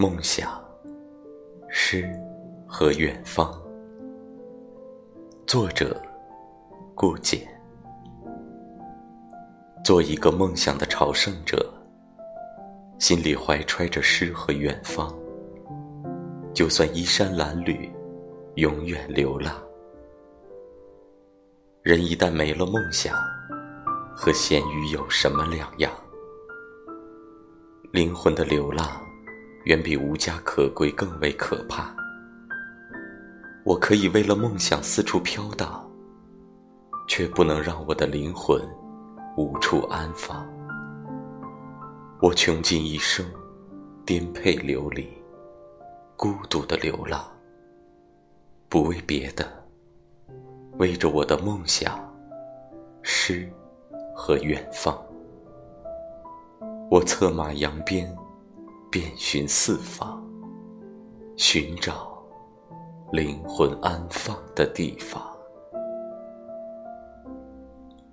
梦想、诗和远方。作者：顾简。做一个梦想的朝圣者，心里怀揣着诗和远方。就算衣衫褴褛，永远流浪。人一旦没了梦想，和咸鱼有什么两样？灵魂的流浪，远比无家可归更为可怕。我可以为了梦想四处飘荡，却不能让我的灵魂无处安放。我穷尽一生，颠沛流离，孤独的流浪，不为别的，为着我的梦想、诗和远方。我策马扬鞭，遍寻四方，寻找灵魂安放的地方。